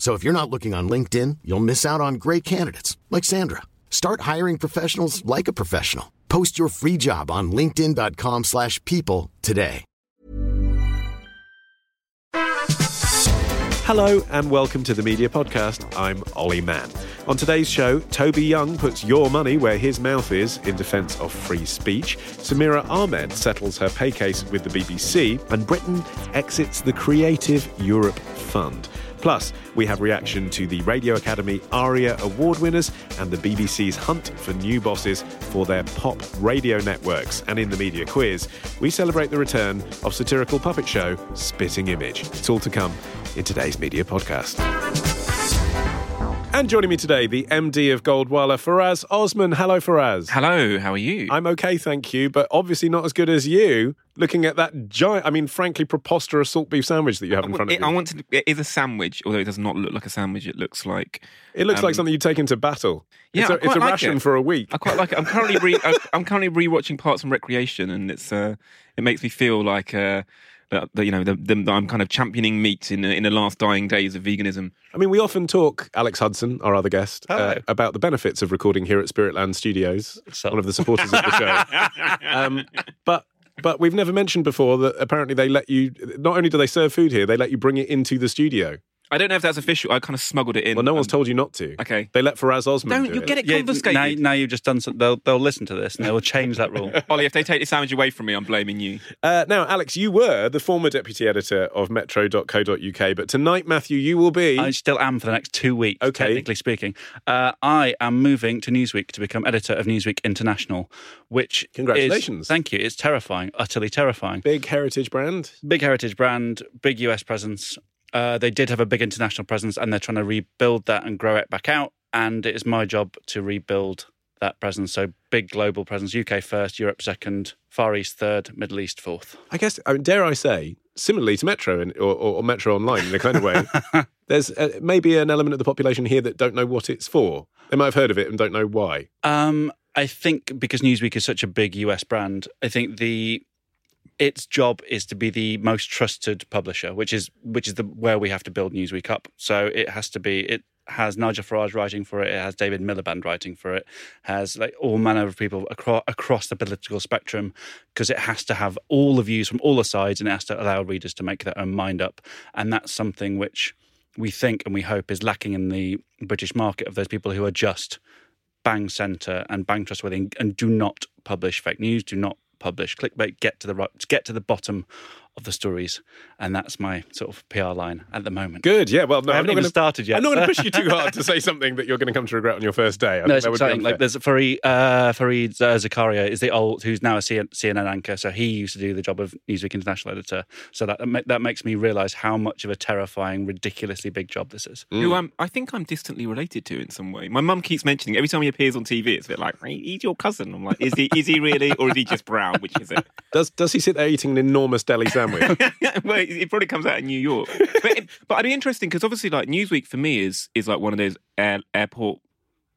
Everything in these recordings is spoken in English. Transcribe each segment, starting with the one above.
So if you're not looking on LinkedIn, you'll miss out on great candidates like Sandra. Start hiring professionals like a professional. Post your free job on linkedin.com/people today. Hello and welcome to the Media Podcast. I'm Olly Mann. On today's show, Toby Young puts your money where his mouth is in defence of free speech. Samira Ahmed settles her pay case with the BBC, and Britain exits the Creative Europe Fund. Plus, we have reaction to the Radio Academy ARIA Award winners and the BBC's hunt for new bosses for their pop radio networks. And in the media quiz, we celebrate the return of satirical puppet show Spitting Image. It's all to come in today's media podcast. And joining me today, the MD of Goldwala, Faraz Osman. Hello, Faraz. Hello, how are you? I'm okay, thank you, but obviously not as good as you. Looking at that giant, I mean, frankly, preposterous salt beef sandwich that you have in front of It- you. I want to. It is a sandwich, although it does not look like a sandwich. It looks like. It looks like um, something you take into battle. Yeah, it's a, it's a like ration it. for a week. I quite like it. I'm currently re, I'm currently rewatching Parks and Recreation, and it's uh, it makes me feel like uh, that, that, you know, the, the, that I'm kind of championing meat in the- in the last dying days of veganism. I mean, we often talk, Alex Hudson, our other guest, uh, about the benefits of recording here at Spiritland Studios, So- one of the supporters of the show. Um, but but we've never mentioned before that apparently they let you. Not only do they serve food here, they let you bring it into the studio. I don't know if that's official. I kind of smuggled it in. Well, no one's Um, told you not to. Okay. They let Faraz Osman Don't do you it. get it Yeah, confiscated? now, now you've just done something. They'll, they'll listen to this and they will change that rule. Olly, if they take the sandwich away from me, I'm blaming you. Uh, now, Alex, you were the former deputy editor of Metro.co.uk, but tonight, Matthew, you will be. I still am for the next two weeks, Okay. technically speaking. Uh, I am moving to Newsweek to become editor of Newsweek International, which is- Congratulations. thank you. It's terrifying, utterly terrifying. Big heritage brand. Big heritage brand, big US presence. Uh, they did have a big international presence, and they're trying to rebuild that and grow it back out. And it is my job to rebuild that presence. So big global presence: UK first, Europe second, Far East third, Middle East fourth. I guess, I mean, dare I say, similarly to Metro in, or, or, Metro Online in a kind of way, there's uh, maybe an element of the population here that don't know what it's for. They might have heard of it and don't know why. Um, I think because Newsweek is such a big US brand, I think the its job is to be the most trusted publisher, which is which is the where we have to build Newsweek up. So it has to be it has Nigel Farage writing for it, it has David Miliband writing for it, has like all manner of people across across the political spectrum, because it has to have all the views from all the sides and it has to allow readers to make their own mind up. And that's something which we think and we hope is lacking in the British market of those people who are just bang center and bang trustworthy and do not publish fake news, do not publish. Clickbait, get to the right, get to the bottom of the stories, and that's my sort of PR line at the moment. Good, yeah. Well, no, I I'm haven't even gonna, started yet. I'm not going to push you too hard to say something that you're going to come to regret on your first day. I No, think it's that would be exciting. Like there's Fareed, uh, Fareed uh, Zakaria is the old who's now a CNN anchor. So he used to do the job of Newsweek International editor. So that that makes me realise how much of a terrifying, ridiculously big job this is. Mm. Who I'm, I think I'm distantly related to in some way. My mum keeps mentioning every time he appears on TV. It's a bit like he's your cousin. I'm like, is he? Is he really, or is he just brown? Which is it? Does does he sit there eating an enormous deli sandwich? well, it probably comes out in New York. But, it, but it'd be interesting because obviously, like Newsweek for me is is like one of those air, airport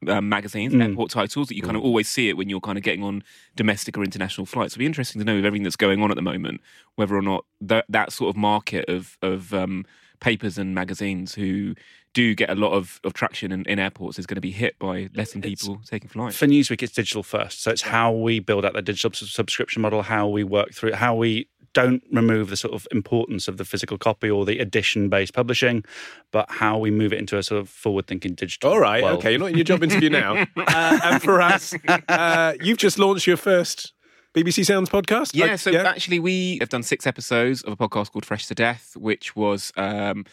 um, magazines, Mm. airport titles that you kind of always see it when you're kind of getting on domestic or international flights. It'd be interesting to know with everything that's going on at the moment whether or not that that sort of market of of um, papers and magazines who do get a lot of, of traction in, in airports is going to be hit by letting people taking flights. For Newsweek, it's digital first. So it's how we build out the digital subscription model, how we work through it, how we don't remove the sort of importance of the physical copy or the edition based publishing, but how we move it into a sort of forward thinking digital. All right, world. okay, you're not in your job interview now. Uh, and for us, uh, you've just launched your first BBC Sounds podcast? Yeah, I- so actually, we have done six episodes of a podcast called Fresh to Death, which was um,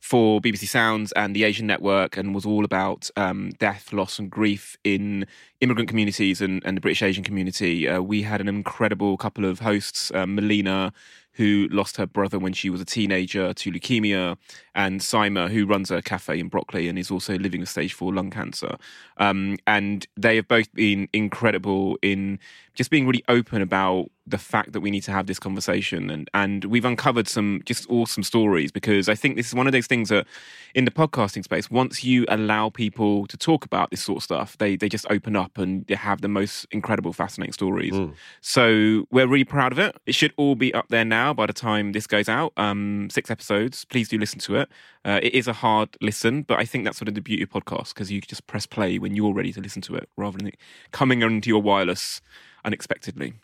for BBC Sounds and the Asian Network, and was all about um, death, loss, and grief in immigrant communities and, and the British Asian community. Uh, we had an incredible couple of hosts, um, Melina. Who lost her brother when she was a teenager to leukemia, and Sima, who runs a cafe in Brockley and is also living with stage four lung cancer. Um, and they have both been incredible in just being really open about the fact that we need to have this conversation. And and we've uncovered some just awesome stories because I think this is one of those things that in the podcasting space once you allow people to talk about this sort of stuff they they just open up and they have the most incredible fascinating stories. So we're really proud of it. It should all be up there now by the time this goes out. Um six episodes. Please do listen to it. Uh, it is a hard listen but I think that's sort of the beauty of podcasts because you can just press play when you're ready to listen to it rather than it coming into your wireless unexpectedly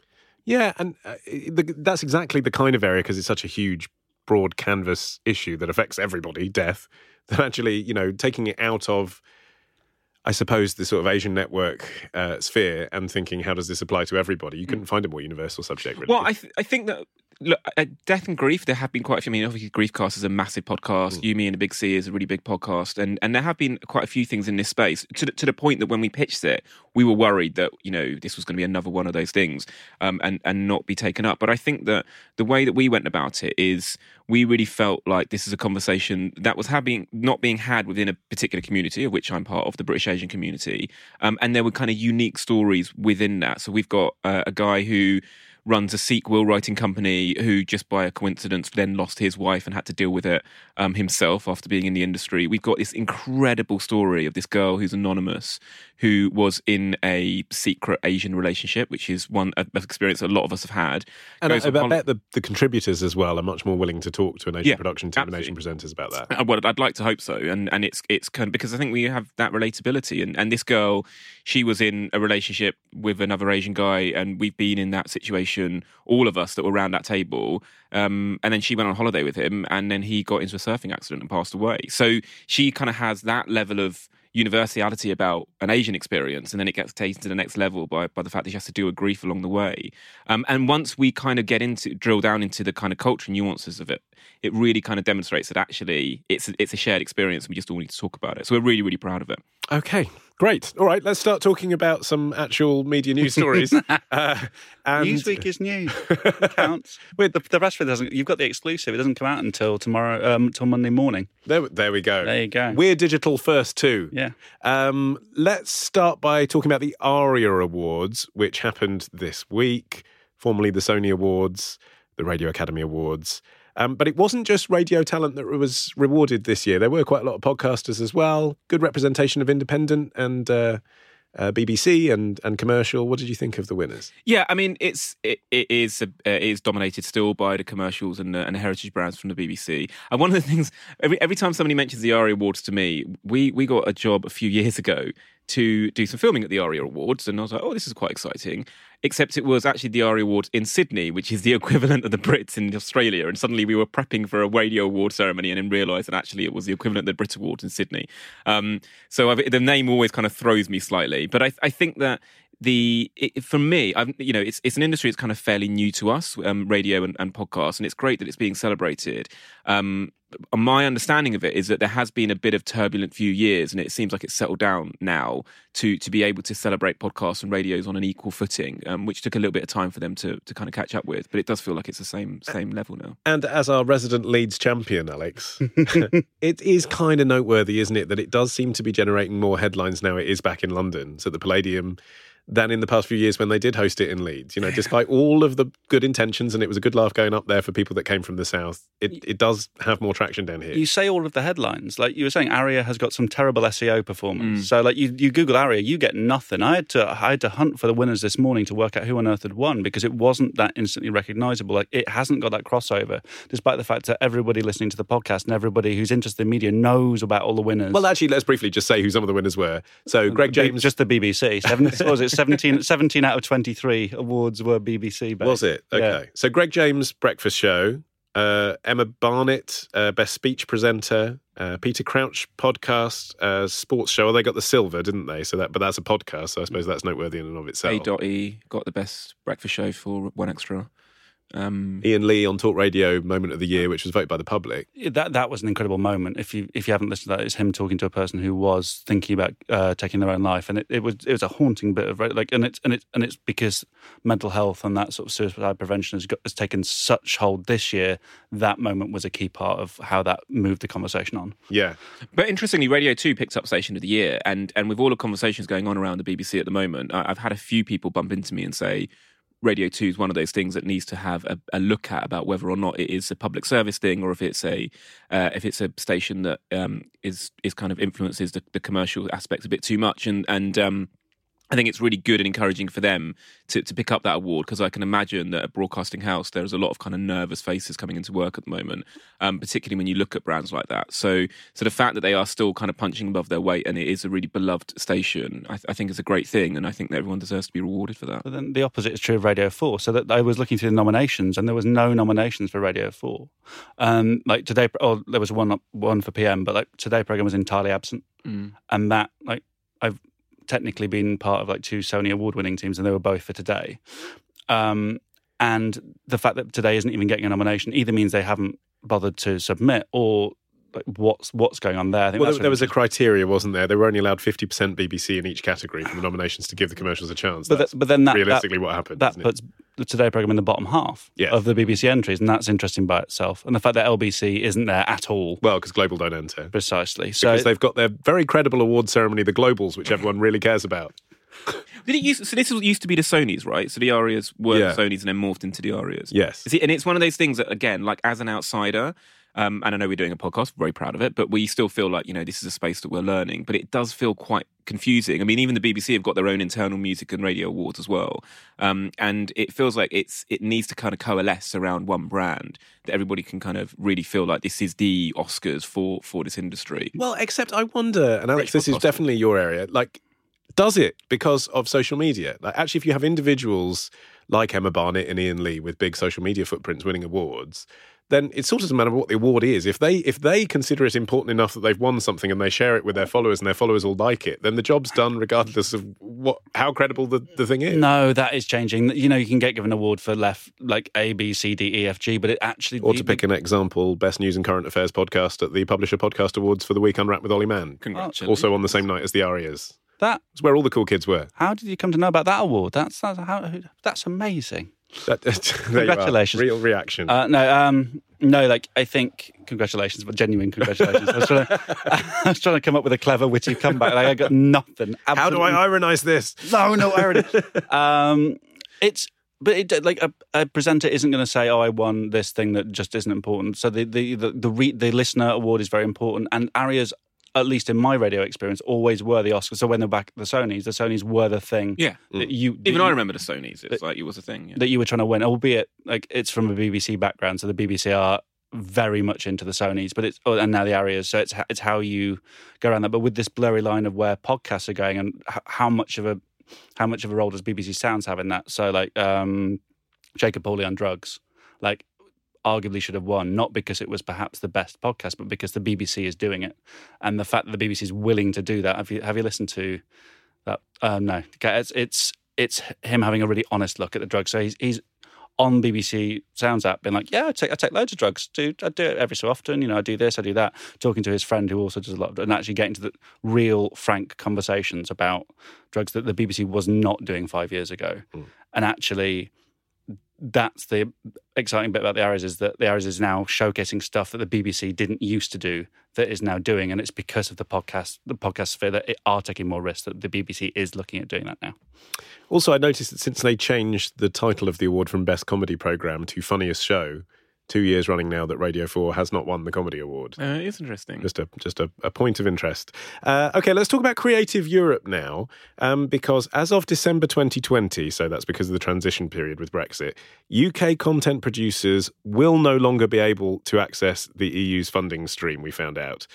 Yeah, and uh, the, that's exactly the kind of area because it's such a huge, broad canvas issue that affects everybody, death, that actually, you know, taking it out of, I suppose, the sort of Asian network uh, sphere and thinking, how does this apply to everybody? You couldn't find a more universal subject, really. Well, I, th- I think that look, at Death and Grief, there have been quite a few. I mean, obviously, Griefcast is a massive podcast. You, Me, and the Big C is a really big podcast, and and there have been quite a few things in this space to the, to the point that when we pitched it, we were worried that you know this was going to be another one of those things, um, and and not be taken up. But I think that the way that we went about it is we really felt like this is a conversation that was having not being had within a particular community of which I'm part of, the British Asian community, um, and there were kind of unique stories within that. So we've got uh, a guy who runs a Sikh will writing company who just by a coincidence then lost his wife and had to deal with it um, himself after being in the industry. We've got this incredible story of this girl who's anonymous who was in a secret Asian relationship, which is one an experience a lot of us have had. and I, Goes I bet the, the contributors as well are much more willing to talk to an Asian Yeah, production team and absolutely. Asian presenters about that. Uh, Well, I'd like to hope so, and and it's it's kind of because I think we have that relatability, and and this girl, she was in a relationship with another Asian guy, and we've been in that situation, all of us that were around that table, um, and then she went on holiday with him, and then he got into a surfing accident and passed away. So she kind of has that level of universality about an Asian experience, and then it gets taken to the next level by by the fact that she has to deal with grief along the way. Um, and once we kind of get into drill down into the kind of cultural nuances of it, it really kind of demonstrates that actually it's it's a shared experience, we just all need to talk about it. So we're really really proud of it. Okay, great. All right, let's start talking about some actual media news stories. uh, and Newsweek is news. It counts. Wait. the, the rest of it doesn't. You've got the exclusive. It doesn't come out until tomorrow, um, till Monday morning. There, there we go. There you go. We're digital first too. Yeah. Um, let's start by talking about the ARIA Awards, which happened this week, formerly the Sony Awards, the Radio Academy Awards. Um, but it wasn't just radio talent that was rewarded this year. There were quite a lot of podcasters as well. Good representation of independent and uh, uh, BBC and and commercial. What did you think of the winners? Yeah, I mean it's it, it is uh, it is dominated still by the commercials and the, and heritage brands from the BBC. And one of the things every every time somebody mentions the ARIA Awards to me, we we got a job a few years ago to do some filming at the ARIA Awards, and I was like, oh, this is quite exciting. Except it was actually the ARIA Awards in Sydney, which is the equivalent of the Brits in Australia. And suddenly we were prepping for a radio award ceremony and then realised that actually it was the equivalent of the Brit Awards in Sydney. Um, so I've, the name always kind of throws me slightly. But I, I think that the it, for me, I'm you know it's it's an industry that's kind of fairly new to us, um, radio and, and podcasts, and it's great that it's being celebrated. Um, my understanding of it is that there has been a bit of turbulent few years, and it seems like it's settled down now to to be able to celebrate podcasts and radios on an equal footing, um, which took a little bit of time for them to to kind of catch up with. But it does feel like it's the same same level now. And as our resident Leeds champion, Alex, it is kind of noteworthy, isn't it, that it does seem to be generating more headlines now it is back in London, so the Palladium, than in the past few years when they did host it in Leeds. You know, despite all of the good intentions, and it was a good laugh going up there for people that came from the south, it, it does have more traction down here. You say all of the headlines, like you were saying, Aria has got some terrible SEO performance. Mm. So, like you, you Google Aria, you get nothing. I had to, I had to hunt for the winners this morning to work out who on earth had won because it wasn't that instantly recognisable. Like it hasn't got that crossover, despite the fact that everybody listening to the podcast and everybody who's interested in media knows about all the winners. well, actually, let's briefly just say who some of the winners were. So, Greg The B- James. just the BBC. Seven, what was it 17, 17 out of twenty three awards were BBC. Based. was it? Okay. Yeah. So, Greg James' breakfast show, uh, Emma Barnett, uh, Best Speech Presenter, uh, Peter Crouch podcast, uh, sports show. Well, they got the silver, didn't they? So that, but that's a podcast. So I suppose that's noteworthy in and of itself. A. Dot E got the best breakfast show for 1Xtra. Um, Iain Lee on Talk Radio Moment of the Year, which was voted by the public. that that was an incredible moment. If you if you haven't listened to that, it's him talking to a person who was thinking about uh, taking their own life, and it, it was it was a haunting bit of like, and it's and it's and it's because mental health and that sort of suicide prevention has got, has taken such hold this year. That moment was a key part of how that moved the conversation on. Yeah, But interestingly, Radio 2 picked up Station of the Year. And, and with all the conversations going on around the BBC at the moment, I- I've had a few people bump into me and say, Radio 2 is one of those things that needs to have a, a look at about whether or not it is a public service thing or if it's a uh, if it's a station that um, is is kind of influences the, the commercial aspects a bit too much. And and um, I think it's really good and encouraging for them to, to pick up that award because I can imagine that at Broadcasting House there's a lot of kind of nervous faces coming into work at the moment, um, particularly when you look at brands like that. So, so the fact that they are still kind of punching above their weight and it is a really beloved station, I, th- I think is a great thing, and I think that everyone deserves to be rewarded for that. But then the opposite is true of Radio 4. So that I was looking through the nominations and there was no nominations for Radio 4. Um, like today, oh, there was one one for PM, but like today program was entirely absent. And that, like, I've technically been part of like two Sony award winning teams and they were both for today. Um, and the fact that today isn't even getting a nomination either means they haven't bothered to submit or like what's what's going on there. I think well, there, there was a criteria, wasn't there? They were only allowed fifty percent BBC in each category for the nominations to give the commercials a chance. But, That's that, but then that, realistically that, what happened. that isn't it? Puts the Today program in the bottom half Yeah. of the BBC entries, and that's interesting by itself. And the fact that LBC isn't there at all, well because Global don't enter. precisely. So Because they've got their very credible award ceremony, the Globals, which everyone really cares about. Did it used, so this was- used to be the Sonys, right? So the Arias were Yeah. the Sonys and then morphed into the Arias. Yes. See, and it's one of those things that, again, like as an outsider, um, and I know we're doing a podcast, very proud of it, but we still feel like, you know, this is a space that we're learning, but it does feel quite confusing. I mean, even the BBC have got their own internal music and radio awards as well. Um, and it feels like it's it needs to kind of coalesce around one brand that everybody can kind of really feel like this is the Oscars for for this industry. Well, except I wonder, and Alex, Rich this is definitely your area. Like, does it because of social media? Like, actually, if you have individuals like Emma Barnett and Iain Lee with big social media footprints winning awards, then it sort of doesn't matter what the award is. If they if they consider it important enough that they've won something and they share it with their followers and their followers all like it, then the job's done regardless of what how credible the, the thing is. no, that is changing. You know, you can get given an award for left like A, B, C, D, E, F, G, but it actually Or to pick an example, best news and current affairs podcast at the Publisher Podcast Awards for the week Unwrapped with Olly Mann. Congratulations. Also on the same night as the Arias. that. It's where all the cool kids were. How did you come to know about that award? That's that's how that's amazing. That, there you are. Congratulations. Real reaction. Uh, no, um, no, like I think congratulations, but genuine congratulations. I was, trying to, I was trying to come up with a clever, witty comeback. Like I got nothing. How do I ironize this? No, no irony. um, it's but it, like a, a presenter isn't going to say, "Oh, I won this thing that just isn't important." So the the the the, re, the listener award is very important, and Arias. At least in my radio experience, always were the Oscars. So when they're back at the Sonys, the Sonys were the thing. Yeah. that you that Even you, I remember the Sonys. It's like it was a thing. Yeah. that you were trying to win, albeit like it's from a BBC background, so the BBC are very much into the Sonys, but it's oh, and now the Arias, so it's it's how you go around that. But with this blurry line of where podcasts are going and h- how much of a how much of a role does BBC Sounds have in that? So like um, Jacob Pauly on drugs, like arguably should have won, not because it was perhaps the best podcast, but because the BBC is doing it, and the fact that the BBC is willing to do that. Have you have you listened to that? Um, no, okay, it's it's it's him having a really honest look at the drugs. So he's he's on BBC Sounds app, being like, "Yeah, I take I take loads of drugs. Do I do it every so often? You know, I do this, I do that." Talking to his friend who also does a lot, of, and actually getting to the real, frank conversations about drugs that the BBC was not doing five years ago, and actually. That's the exciting bit about the Arias is that the Arias is now showcasing stuff that the BBC didn't used to do that is now doing, and it's because of the podcast, the podcast sphere that it are taking more risks that the BBC is looking at doing that now. Also, I noticed that since they changed the title of the award from Best Comedy Programme to Funniest Show, two years running now that Radio 4 has not won the Comedy Award. Uh, it's interesting. Just a just a, a point of interest. Uh, okay, let's talk about Creative Europe now, um, because as of December 2020, so that's because of the transition period with Brexit, UK content producers will no longer be able to access the EU's funding stream. We found out.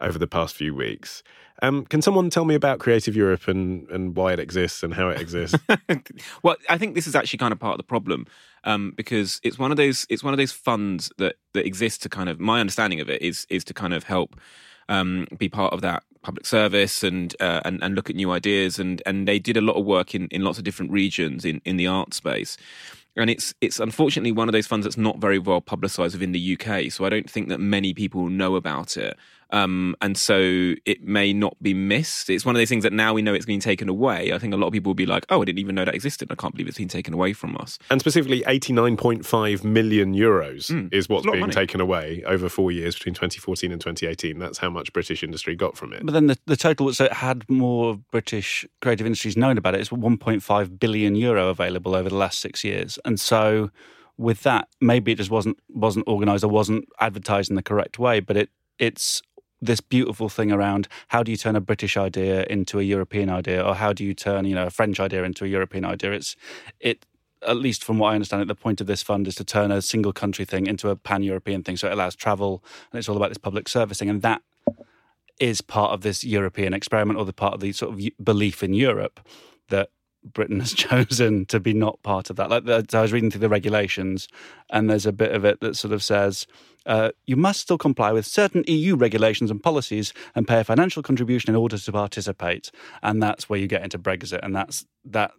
over the past few weeks. Um, can someone tell me about Creative Europe and, and why it exists and how it exists? well, I think this is actually kind of part of the problem um, because it's one of those it's one of those funds that that exist to kind of my understanding of it is is to kind of help um, be part of that public service and, uh, and and look at new ideas and and they did a lot of work in, in lots of different regions in, in the art space and it's it's unfortunately one of those funds that's not very well publicised within the UK. So I don't think that many people know about it, um, and so it may not be missed. It's one of those things that now we know it's being taken away. I think a lot of people will be like, "Oh, I didn't even know that existed. I can't believe it's been taken away from us." And specifically, eighty nine point five million euros Mm, is what's it's a being taken away over four years between twenty fourteen and twenty eighteen. That's how much British industry got from it. But then the, the total, so it had more British creative industries known about it. It's 1.5 billion euro available over the last six years, and so with that, maybe it just wasn't wasn't organised or wasn't advertised in the correct way. But it it's this beautiful thing around how do you turn a British idea into a European idea, or how do you turn you know a French idea into a European idea? It's it. At least from what I understand, it, the point of this fund is to turn a single country thing into a pan European thing. So it allows travel, and it's all about this public service thing, and that is part of this European experiment or the part of the sort of belief in Europe Britain has chosen to be not part of that. Like the, I was reading through the regulations, and there's a bit of it that sort of says uh, you must still comply with certain EU regulations and policies and pay a financial contribution in order to participate. And that's where you get into Brexit, and that's that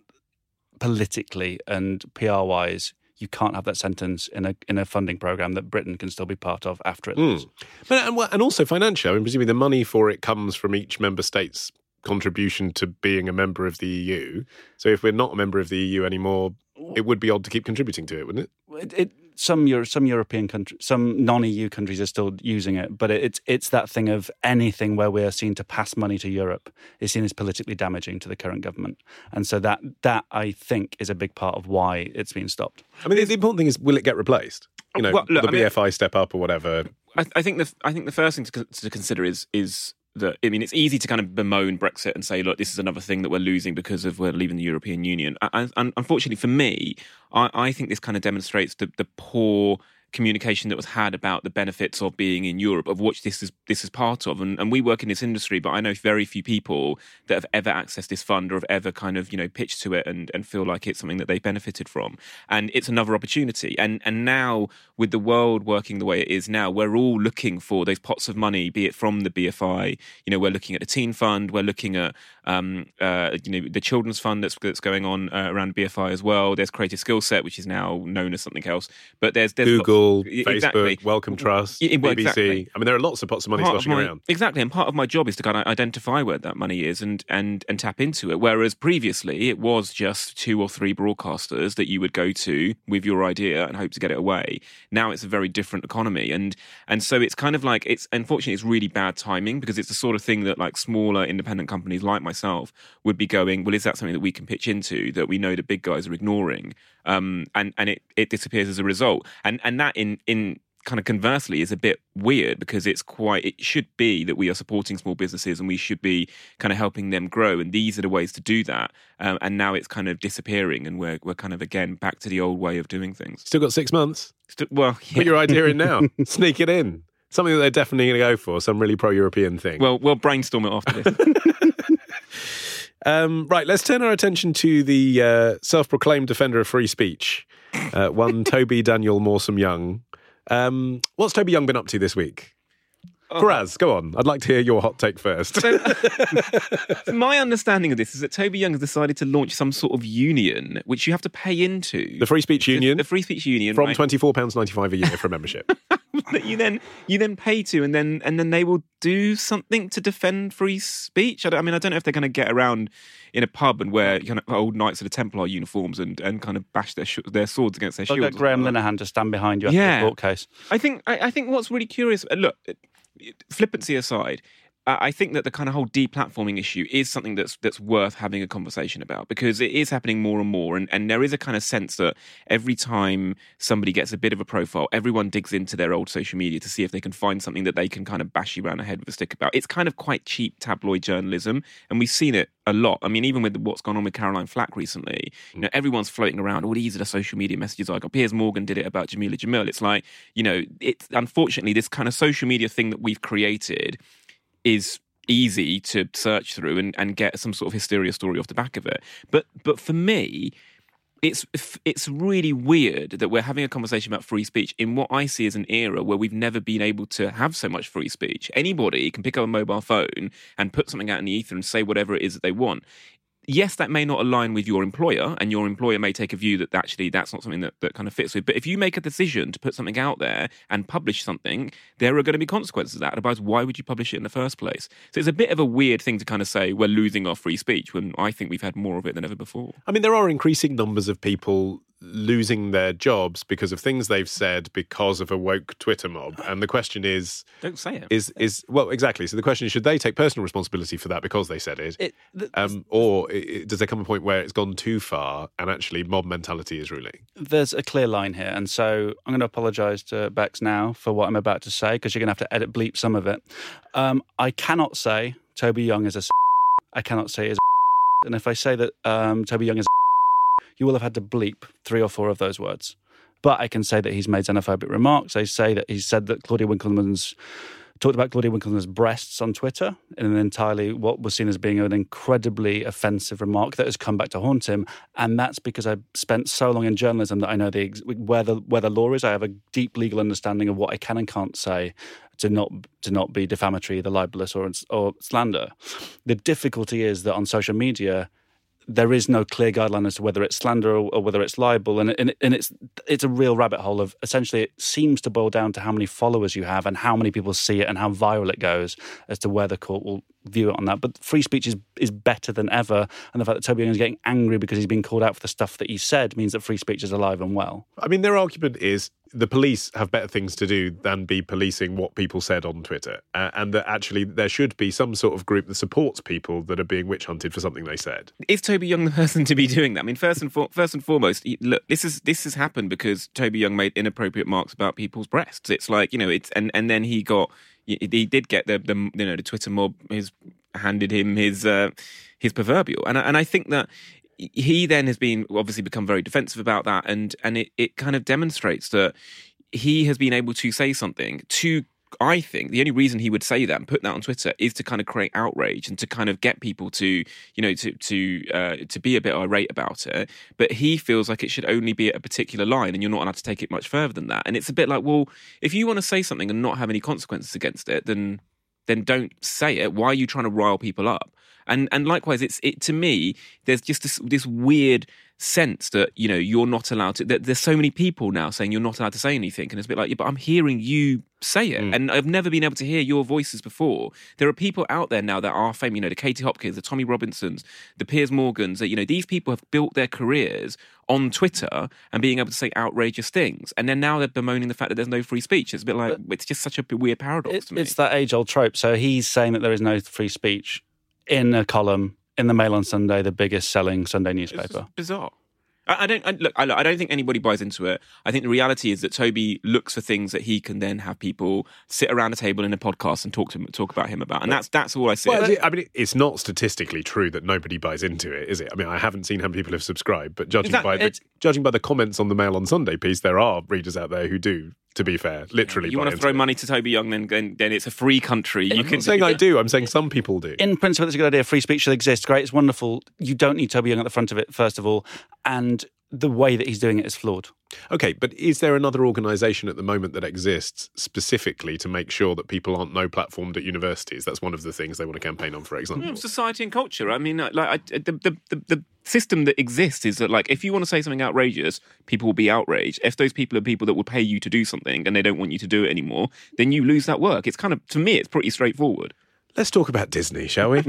politically and PR wise. You can't have that sentence in a in a funding program that Britain can still be part of after it leaves. But and, and also financial. I mean, presumably the money for it comes from each member state's contribution to being a member of the EU. So if we're not a member of the EU anymore, it would be odd to keep contributing to it, wouldn't it? it, it some Euro, some European countries, some non-EU countries are still using it, but it, it's it's that thing of anything where we are seen to pass money to Europe is seen as politically damaging to the current government, and so that that I think is a big part of why it's been stopped. I mean, the, the important thing is, will it get replaced? You know, Well, look, the I mean- BFI step up or whatever. I, I think the I think the first thing to, con- to consider is is that I mean it's easy to kind of bemoan Brexit and say, look, this is another thing that we're losing because of we're leaving the European Union. And, unfortunately for me, I, I think this kind of demonstrates the, the poor communication that was had about the benefits of being in Europe, of which this is this is part of. And, and we work in this industry, but I know very few people that have ever accessed this fund or have ever kind of you know pitched to it and, and feel like it's something that they benefited from. And it's another opportunity. And and now with the world working the way it is now, we're all looking for those pots of money, be it from the BFI. You know, we're looking at the Teen Fund, we're looking at um, uh, you know the Children's Fund that's that's going on uh, around BFI as well. There's Creative Skillset, which is now known as something else. But there's there's lots- Google, Facebook, exactly. Wellcome Trust, Yeah, well, BBC. exactly. I mean, there are lots of pots of money Part of sloshing my- around. Exactly, and part of my job is to kind of identify where that money is and and and tap into it. Whereas previously, it was just two or three broadcasters that you would go to with your idea and hope to get it away. Now it's a very different economy, and and so it's kind of like it's unfortunately it's really bad timing because it's the sort of thing that like smaller independent companies like myself would be going. Well, is that something that we can pitch into that we know the big guys are ignoring? Um, and and it it disappears as a result, and and that in in kind of conversely is a bit weird because it's quite it should be that we are supporting small businesses and we should be kind of helping them grow and these are the ways to do that um, and now it's kind of disappearing and we're we're kind of again back to the old way of doing things Still got six months. St- well yeah. Put your idea in now. Sneak it in. Something that they're definitely going to go for. Some really pro-European thing. well we'll brainstorm it after this Um, right, let's turn our attention to the uh, self-proclaimed defender of free speech, uh, one Toby Daniel Moorsom Young. Um, what's Toby Young been up to this week? Faraz, go on. I'd like to hear your hot take first. So, my understanding of this is that Toby Young has decided to launch some sort of union which you have to pay into the Free Speech Union the free speech union from right? twenty four pounds ninety five a year for membership. that you then you then pay to, and then and then they will do something to defend free speech. I, I mean, I don't know if they're going to get around in a pub and wear kind of old Knights of the Templar uniforms and, and kind of bash their sh- their swords against their I'll shields. get Graham Linehan to stand behind you after Yeah. the court case. I think I, I think what's really curious. uh, Look, uh, flippancy aside, I think that the kind of whole deplatforming issue is something that's that's worth having a conversation about because it is happening more and more, and, and there is a kind of sense that every time somebody gets a bit of a profile, everyone digs into their old social media to see if they can find something that they can kind of bash you around the head with a stick about. It's kind of quite cheap tabloid journalism, and we've seen it a lot. I mean, even with what's gone on with Caroline Flack recently, you know, everyone's floating around. All these are the social media messages I got. Piers Morgan did it about Jameela Jamil. It's like, you know, it's unfortunately this kind of social media thing that we've created is easy to search through and, and get some sort of hysteria story off the back of it. But but for me, it's it's really weird that we're having a conversation about free speech in what I see as an era where we've never been able to have so much free speech. Anybody can pick up a mobile phone and put something out in the ether and say whatever it is that they want yes, that may not align with your employer, and your employer may take a view that actually that's not something that, that kind of fits with. But if you make a decision to put something out there and publish something, there are going to be consequences of that. Otherwise, why would you publish it in the first place? So it's a bit of a weird thing to kind of say we're losing our free speech when I think we've had more of it than ever before. I mean, there are increasing numbers of people losing their jobs because of things they've said because of a woke Twitter mob. And the question is, don't say it. Is is well exactly. So the question is, should they take personal responsibility for that because they said it, it the, um, or it, does there come a point where it's gone too far and actually mob mentality is ruling? There's a clear line here, and so I'm going to apologise to Bex now for what I'm about to say because you're going to have to edit bleep some of it. Um, I cannot say Toby Young is a. I cannot say is. And if I say that um, Toby Young is you will have had to bleep three or four of those words. But I can say that he's made xenophobic remarks. I say that he's said that Claudia Winkleman's talked about Claudia Winkleman's breasts on Twitter in an entirely what was seen as being an incredibly offensive remark that has come back to haunt him. And that's because I spent so long in journalism that I know the where the where the law is. I have a deep legal understanding of what I can and can't say to not to not be defamatory, either libelous or or slander. The difficulty is that on social media there is no clear guideline as to whether it's slander or, or whether it's libel, and, and, and it's it's a real rabbit hole of essentially it seems to boil down to how many followers you have and how many people see it and how viral it goes as to where the court will view it on that. But free speech is is better than ever, and the fact that Toby Young is getting angry because he's been called out for the stuff that he said means that free speech is alive and well. I mean, their argument is the police have better things to do than be policing what people said on Twitter, uh, and that actually there should be some sort of group that supports people that are being witch hunted for something they said. Is Toby Young the person to be doing that? I mean, first and for, first and foremost, look, this is this has happened because Toby Young made inappropriate marks about people's breasts. It's like you know, it's and and then he got he did get the the you know the Twitter mob has handed him his uh, his proverbial, and and I think that he then has been obviously become very defensive about that, and and it, it kind of demonstrates that he has been able to say something to I think the only reason he would say that and put that on Twitter is to kind of create outrage and to kind of get people to, you know, to to uh, to be a bit irate about it. But he feels like it should only be at a particular line, and you're not allowed to take it much further than that. And it's a bit like, well, if you want to say something and not have any consequences against it, then then don't say it. Why are you trying to rile people up? And and likewise, it's it to me. There's just this this weird sense that you know you're not allowed to. That there's so many people now saying you're not allowed to say anything, and it's a bit like, yeah, but I'm hearing you say it, mm. and I've never been able to hear your voices before. There are people out there now that are famous. You know, the Katie Hopkins, the Tommy Robinsons, the Piers Morgans. That you know, these people have built their careers on Twitter and being able to say outrageous things, and then now they're bemoaning the fact that there's no free speech. It's a bit like but it's just such a weird paradox it, to me. It's that age old trope. So he's saying that there is no free speech in a column in the Mail on Sunday, the biggest selling Sunday newspaper. bizarre. I, don't I, look. I, I, don't think anybody buys into it. I think the reality is that Toby looks for things that he can then have people sit around a table in a podcast and talk to him, talk about him about, and that's that's all I see. Well, I mean, it's not statistically true that nobody buys into it, is it? I mean, I haven't seen how many people have subscribed, but judging that, by the, judging by the comments on the Mail on Sunday piece, there are readers out there who do to be fair, literally. You want to throw money to Toby Young, then, then, then it's a free country. You I'm can, not saying I do. I'm saying some people do. In principle, it's a good idea. Free speech should exist. Great, it's wonderful. You don't need Toby Young at the front of it, first of all, and the way that he's doing it is flawed. Okay, but is there another organisation at the moment that exists specifically to make sure that people aren't no platformed at universities? That's one of the things they want to campaign on, for example. Mm, society and culture. I mean, like I, the, the, the, the system that exists is that like if you want to say something outrageous, people will be outraged. If those people are people that will pay you to do something and they don't want you to do it anymore, then you lose that work. It's kind of to me, it's pretty straightforward. Let's talk about Disney, shall we?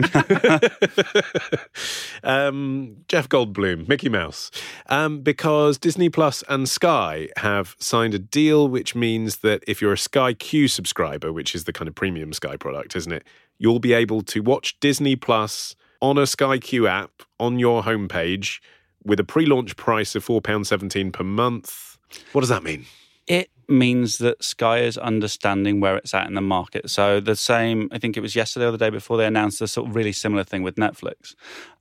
um, Jeff Goldblum, Mickey Mouse. Um, because Disney Plus and Sky have signed a deal, which means that if you're a Sky Q subscriber, which is the kind of premium Sky product, isn't it? You'll be able to watch Disney Plus on a Sky Q app on your homepage with a pre launch price of £4.17 per month. What does that mean? It means that Sky is understanding where it's at in the market. So the same, I think it was yesterday or the day before they announced a sort of really similar thing with Netflix.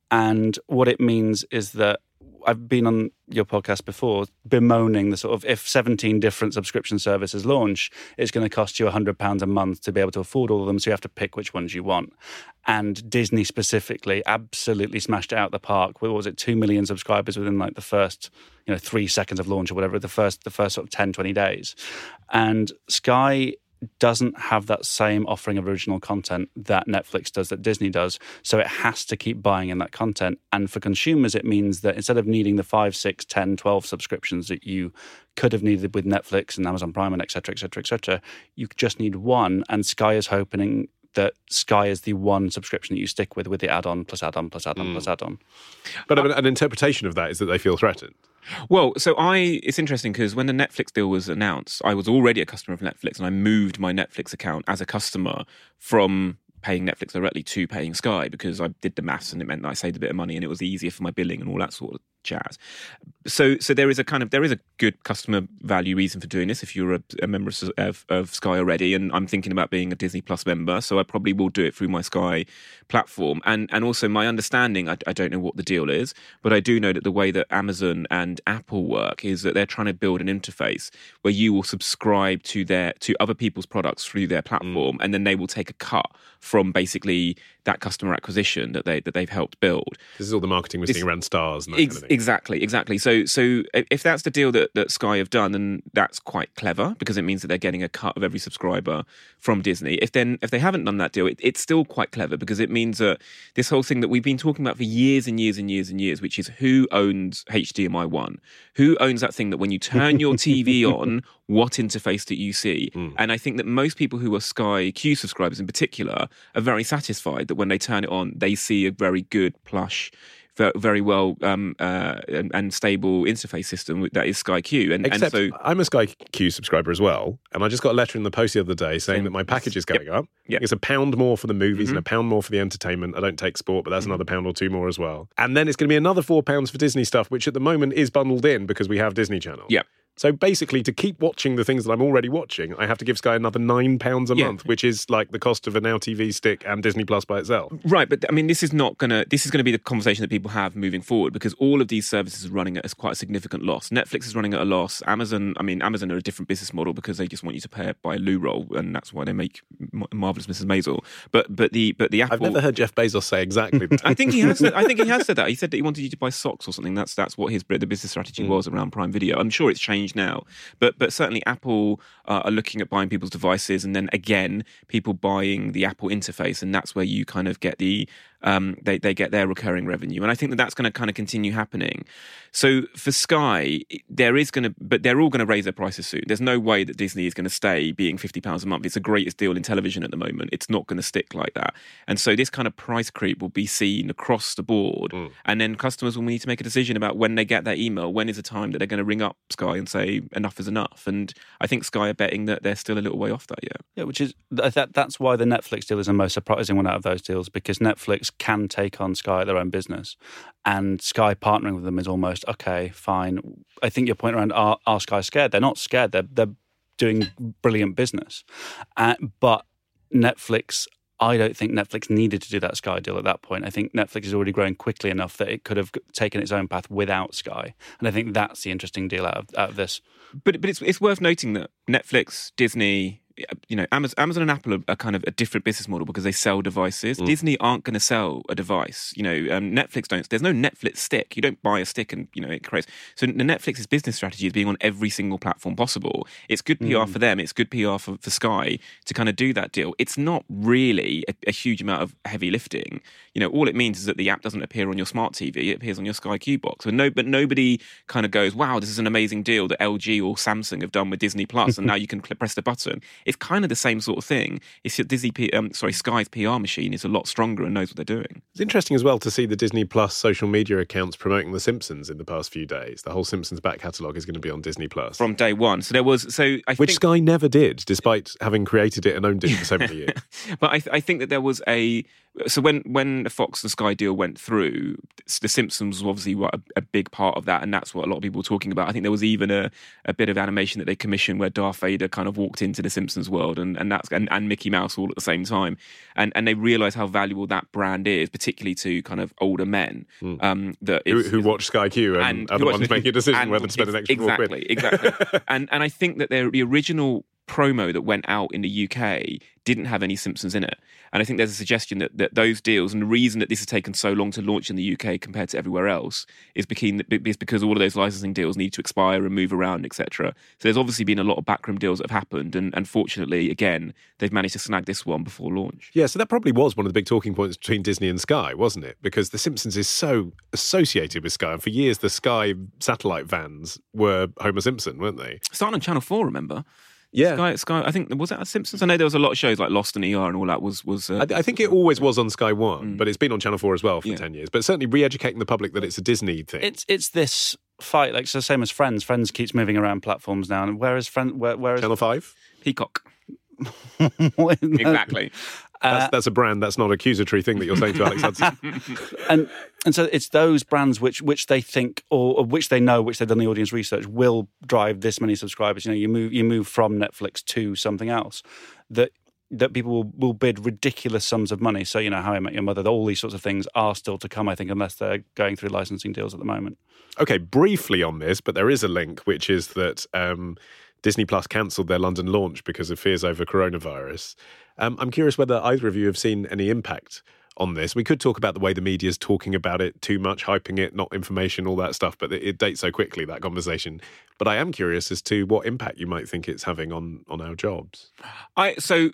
And what it means is that I've been on your podcast before bemoaning the sort of if 17 different subscription services launch, it's going to cost you £100 a month to be able to afford all of them. So you have to pick which ones you want. And Disney specifically absolutely smashed it out the park. What was it? 2 million subscribers within like the first, you know, three seconds of launch or whatever, the first, the first sort of 10, 20 days. And Sky doesn't have that same offering of original content that Netflix does, that Disney does. So it has to keep buying in that content. And for consumers, it means that instead of needing the 5, 6, 10, 12 subscriptions that you could have needed with Netflix and Amazon Prime and et cetera, et cetera, et cetera, you just need one. And Sky is hoping that Sky is the one subscription that you stick with, with the add-on plus add-on plus add-on mm. plus add-on. But uh, an interpretation of that is that they feel threatened. Well, so I it's interesting because when the Netflix deal was announced, I was already a customer of Netflix and I moved my Netflix account as a customer from paying Netflix directly to paying Sky because I did the maths and it meant that I saved a bit of money and it was easier for my billing and all that sort of jazz. So, so there is a kind of there is a good customer value reason for doing this. If you're a, a member of, of, of, Sky already, and I'm thinking about being a Disney Plus member, so I probably will do it through my Sky platform. And and also my understanding, I, I don't know what the deal is, but I do know that the way that Amazon and Apple work is that they're trying to build an interface where you will subscribe to their to other people's products through their platform, mm. and then they will take a cut from basically that customer acquisition that they that they've helped build. This is all the marketing we're seeing around stars. And ex- kind of exactly, exactly. So so if that's the deal that, that Sky have done, then that's quite clever because it means that they're getting a cut of every subscriber from Disney. If then if they haven't done that deal, it, it's still quite clever because it means that this whole thing that we've been talking about for years and years and years and years, which is who owns HDMI one, who owns that thing that when you turn your TV on, what interface do you see? Mm. And I think that most people who are Sky Q subscribers in particular are very satisfied that when they turn it on, they see a very good plush very well um, uh, and, and, stable interface system that is Sky Q. And, Except and so I'm a Sky Q subscriber as well, and I just got a letter in the post the other day saying that my package is going yep. up. Yep. It's a pound more for the movies mm-hmm. and a pound more for the entertainment. I don't take sport, but that's mm-hmm. another pound or two more as well. And then it's going to be another four pounds for Disney stuff, which at the moment is bundled in because we have Disney Channel. Yeah. So basically, to keep watching the things that I'm already watching, I have to give Sky another nine pounds a yeah. month, which is like the cost of a Now TV stick and Disney Plus by itself. Right, but I mean, this is not gonna. This is going to be the conversation that people have moving forward because all of these services are running at quite a significant loss. Netflix is running at a loss. Amazon, I mean, Amazon are a different business model because they just want you to pay it by a loo roll, and that's why they make marvelous Mrs. Maisel. But but the but the Apple. I've never heard Jeff Bezos say exactly. I think he has. Said, I think he has said that. He said that he wanted you to buy socks or something. That's that's what his the business strategy mm. was around Prime Video. I'm sure it's changed now, but but certainly Apple uh, are looking at buying people's devices, and then again, people buying the Apple interface, and that's where you kind of get the um, they they get their recurring revenue, and I think that that's going to kind of continue happening. So for Sky, there is going to, but they're all going to raise their prices soon. There's no way that Disney is going to stay being fifty pounds a month. It's the greatest deal in television at the moment. It's not going to stick like that, and so this kind of price creep will be seen across the board, mm. and then customers will need to make a decision about when they get their email, when is the time that they're going to ring up Sky and say enough is enough. And I think Sky are betting that they're still a little way off that yet. Yeah, which is that that's why the Netflix deal is the most surprising one out of those deals because Netflix can take on Sky at their own business. And Sky partnering with them is almost okay, fine. I think your point around are, are Sky scared? They're not scared. They're they're doing brilliant business, uh, but Netflix. I don't think Netflix needed to do that Sky deal at that point. I think Netflix is already growing quickly enough that it could have taken its own path without Sky, and I think that's the interesting deal out of, out of this. But but it's it's worth noting that Netflix, Disney, you know, Amazon, and Apple are, are, kind of a different business model because they sell devices. Mm. Disney aren't going to sell a device. You know, um, Netflix don't. There's no Netflix stick. You don't buy a stick and you know it creates. So the Netflix's business strategy is being on every single platform possible. It's good PR mm. for them. It's good PR for, for Sky to kind of do that deal. It's not really a, a, huge amount of heavy lifting. You know, all it means is that the app doesn't appear on your smart TV. It appears on your Sky Q box. But no, but nobody kind of goes, "Wow, this is an amazing deal that LG or Samsung have done with Disney Plus, and now you can press the button." It's kind of the same sort of thing. It's Disney, um, sorry, Sky's PR machine is a lot stronger and knows what they're doing. It's interesting as well to see the Disney Plus social media accounts promoting The Simpsons in the past few days. The whole Simpsons back catalogue is going to be on Disney Plus from day one. So there was so I which think, Sky never did, despite having created it and owned it for so many years. but I, th- I think that there was a so when when the Fox and Sky deal went through, The Simpsons was obviously a, a, big part of that, and that's what a lot of people were talking about. I think there was even a, a bit of animation that they commissioned where Darth Vader kind of walked into the Simpsons world, and, and that's and, and Mickey Mouse all at the same time, and and they realised how valuable that brand is, particularly to kind of older men mm. um, that who, who watch Sky Q and, and are the ones making a decision whether to spend an extra quid. exactly, exactly. and and I think that the original promo that went out in the UK didn't have any Simpsons in it. And I think there's a suggestion that, that those deals, and the reason that this has taken so long to launch in the UK compared to everywhere else, is because, is because all of those licensing deals need to expire and move around, etc. So there's obviously been a lot of backroom deals that have happened, and, and fortunately, again, they've managed to snag this one before launch. Yeah, so that probably was one of the big talking points between Disney and Sky, wasn't it? Because The Simpsons is so associated with Sky, and for years the Sky satellite vans were Homer Simpson, weren't they? Starting on Channel Four, remember? Yeah, Sky. Sky. I think was that Simpsons. I know there was a lot of shows like Lost and ER and all that was was. Uh, I, I, think it always was on Sky One, mm. but it's been on Channel Four as well for yeah. ten years. But certainly re-educating the public that it's a Disney thing. It's it's this fight, like it's the same as Friends. Friends keeps moving around platforms now, and where is Friends? Where, where is Channel Five? Peacock. exactly. That's, uh, that's, a brand. That's not accusatory thing that you're saying to Alex Hudson. and and so it's those brands which which they think or, or, which they know, which they've done the audience research, will drive this many subscribers. You know, you move you move from Netflix to something else that that people will, will bid ridiculous sums of money. So you know, How I Met Your Mother, all these sorts of things are still to come. I think, unless they're going through licensing deals at the moment. Okay, briefly on this, but there is a link, which is that. Um, Disney Plus cancelled their London launch because of fears over coronavirus. Um, I'm curious whether either of you have seen any impact on this. We could talk about the way the media is talking about it too much, hyping it, not information, all that stuff, but it, it dates so quickly, that conversation. But I am curious as to what impact you might think it's having on, on our jobs. I So.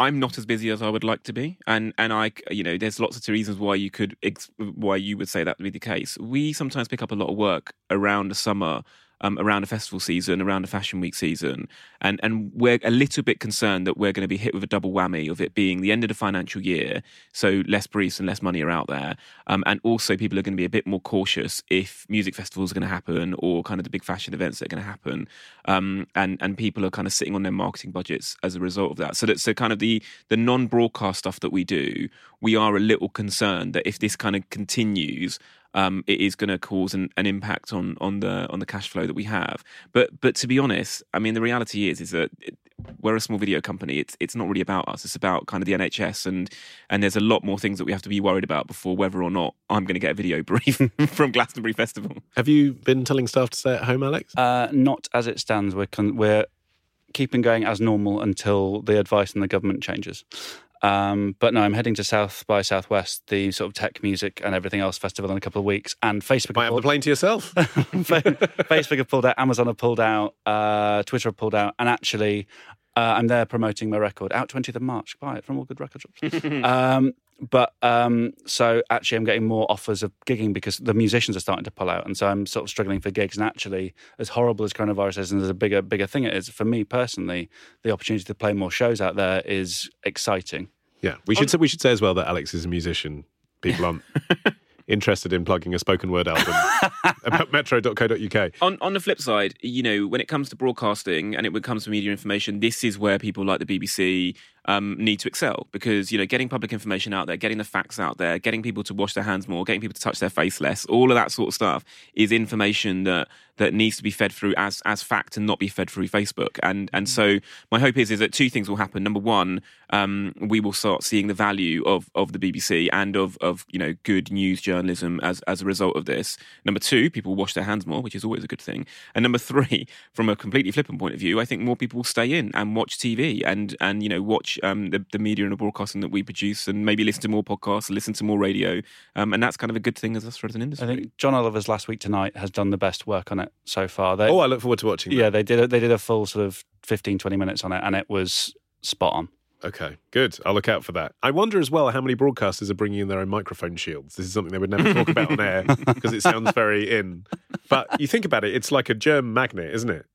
I'm not as busy as I would like to be, and and I, you know, there's lots of reasons why you could, why you would say that would be the case. We sometimes pick up a lot of work around the summer um, around a festival season, around a fashion week season, and and we're a little bit concerned that we're going to be hit with a double whammy of it being the end of the financial year, so less briefs and less money are out there, um, and also people are going to be a bit more cautious if music festivals are going to happen or kind of the big fashion events that are going to happen, um, and and people are kind of sitting on their marketing budgets as a result of that. So that so kind of the the non-broadcast stuff that we do, we are a little concerned that if this kind of continues um, it is going to cause an, an, impact on on the on the cash flow that we have. But but to be honest, I mean, the reality is is that it, we're a small video company. It's it's not really about us. It's about kind of the NHS and and there's a lot more things that we have to be worried about before whether or not I'm going to get a video brief from Glastonbury Festival. Have you been telling staff to stay at home, Alex? Uh, not as it stands. We're con- we're keeping going as normal until the advice and the government changes. Um, but no, I'm heading to South by Southwest, the sort of tech music and everything else festival in a couple of weeks. And Facebook might have the plane to yourself. Facebook have pulled out, Amazon have pulled out, uh, Twitter have pulled out, and actually, uh, I'm there promoting my record out 20th of March. Buy it from all good record shops. um, but um, so actually, I'm getting more offers of gigging because the musicians are starting to pull out, and so I'm sort of struggling for gigs. And actually, as horrible as coronavirus is, and as a bigger bigger thing it is for me personally, the opportunity to play more shows out there is exciting. Yeah, we should say, we should say as well that Alex is a musician. People aren't interested in plugging a spoken word album about metro.co.uk. On, on the flip side, you know, when it comes to broadcasting and it comes to media information, this is where people like the BBC um, need to excel because you know getting public information out there, getting the facts out there, getting people to wash their hands more, getting people to touch their face less, all of that sort of stuff is information that that needs to be fed through as as fact and not be fed through Facebook. And and so my hope is is that two things will happen. Number one, um, we will start seeing the value of of the BBC and of of you know good news journalism as as a result of this. Number two, people wash their hands more, which is always a good thing. And number three, from a completely flippant point of view, I think more people will stay in and watch TV and and you know watch um, the, the, media and the broadcasting that we produce, and maybe listen to more podcasts, listen to more radio, um, and that's kind of a good thing as us as an industry. I think John Oliver's last week tonight has done the best work on it so far. They, oh, I look forward to watching. Yeah, they did. A, they did a full sort of 15, 20 minutes on it, and it was spot on. Okay, good. I'll look out for that. I wonder as well how many broadcasters are bringing in their own microphone shields. This is something they would never talk about on air because it sounds very in. But you think about it, it's like a germ magnet, isn't it?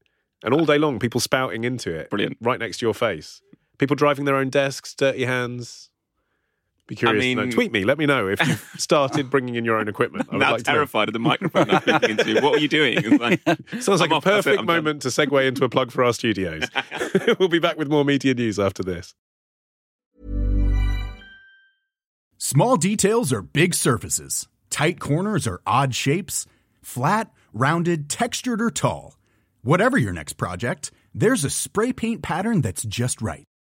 And all day long, people spouting into it. Brilliant. Right next to your face. People driving their own desks, dirty hands. Be curious I mean, to know. Tweet me. Let me know if you've started bringing in your own equipment. I'm now like terrified of the microphone I'm speaking into. What are you doing? Like, Sounds like I'm a off, perfect moment done. to segue into a plug for our studios. we'll be back with more media news after this. Small details are big surfaces. Tight corners are odd shapes. Flat, rounded, textured, or tall. Whatever your next project, there's a spray paint pattern that's just right.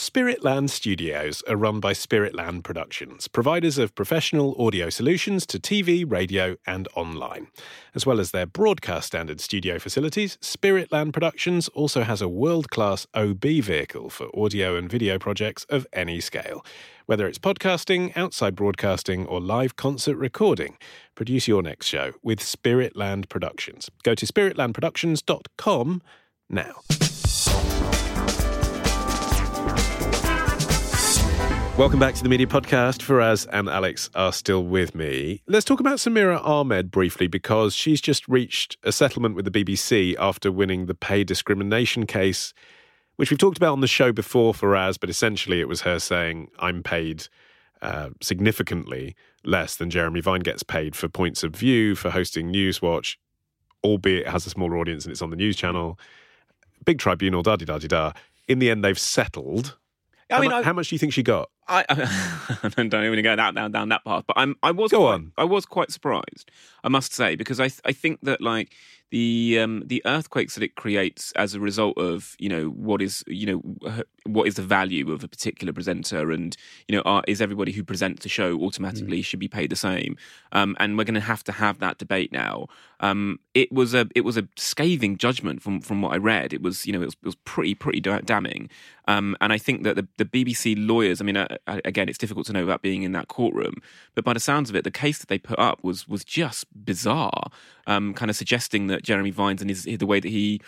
Spiritland Studios are run by Spiritland Productions, providers of professional audio solutions to TV, radio, and online. As well as their broadcast standard studio facilities, Spiritland Productions also has a world class OB vehicle for audio and video projects of any scale. Whether it's podcasting, outside broadcasting, or live concert recording, produce your next show with Spiritland Productions. Go to spiritlandproductions.com now. Welcome back to the Media Podcast. Faraz and Alex are still with me. Let's talk about Samira Ahmed briefly because she's just reached a settlement with the BBC after winning the pay discrimination case, which we've talked about on the show before, Faraz, but essentially it was her saying, I'm paid uh, significantly less than Jeremy Vine gets paid for points of view, for hosting Newswatch, albeit it has a smaller audience and it's on the news channel. Big tribunal, da da da da. In the end, they've settled. I how, mean, I- how much do you think she got? I, I don't even go down, down down that path, but I'm I was Go quite, on. I was quite surprised, I must say, because I I think that like the um, the earthquakes that it creates as a result of you know what is you know what is the value of a particular presenter, and you know are, is everybody who presents the show automatically should be paid the same, um, and we're going to have to have that debate now. Um, it was a it was a scathing judgment from from what I read. It was you know it was, it was pretty pretty damning, um, and I think that the, the BBC lawyers. I mean, uh, uh, again, it's difficult to know about being in that courtroom, but by the sounds of it, the case that they put up was was just bizarre, um, kind of suggesting that Jeremy Vines and his the way that he.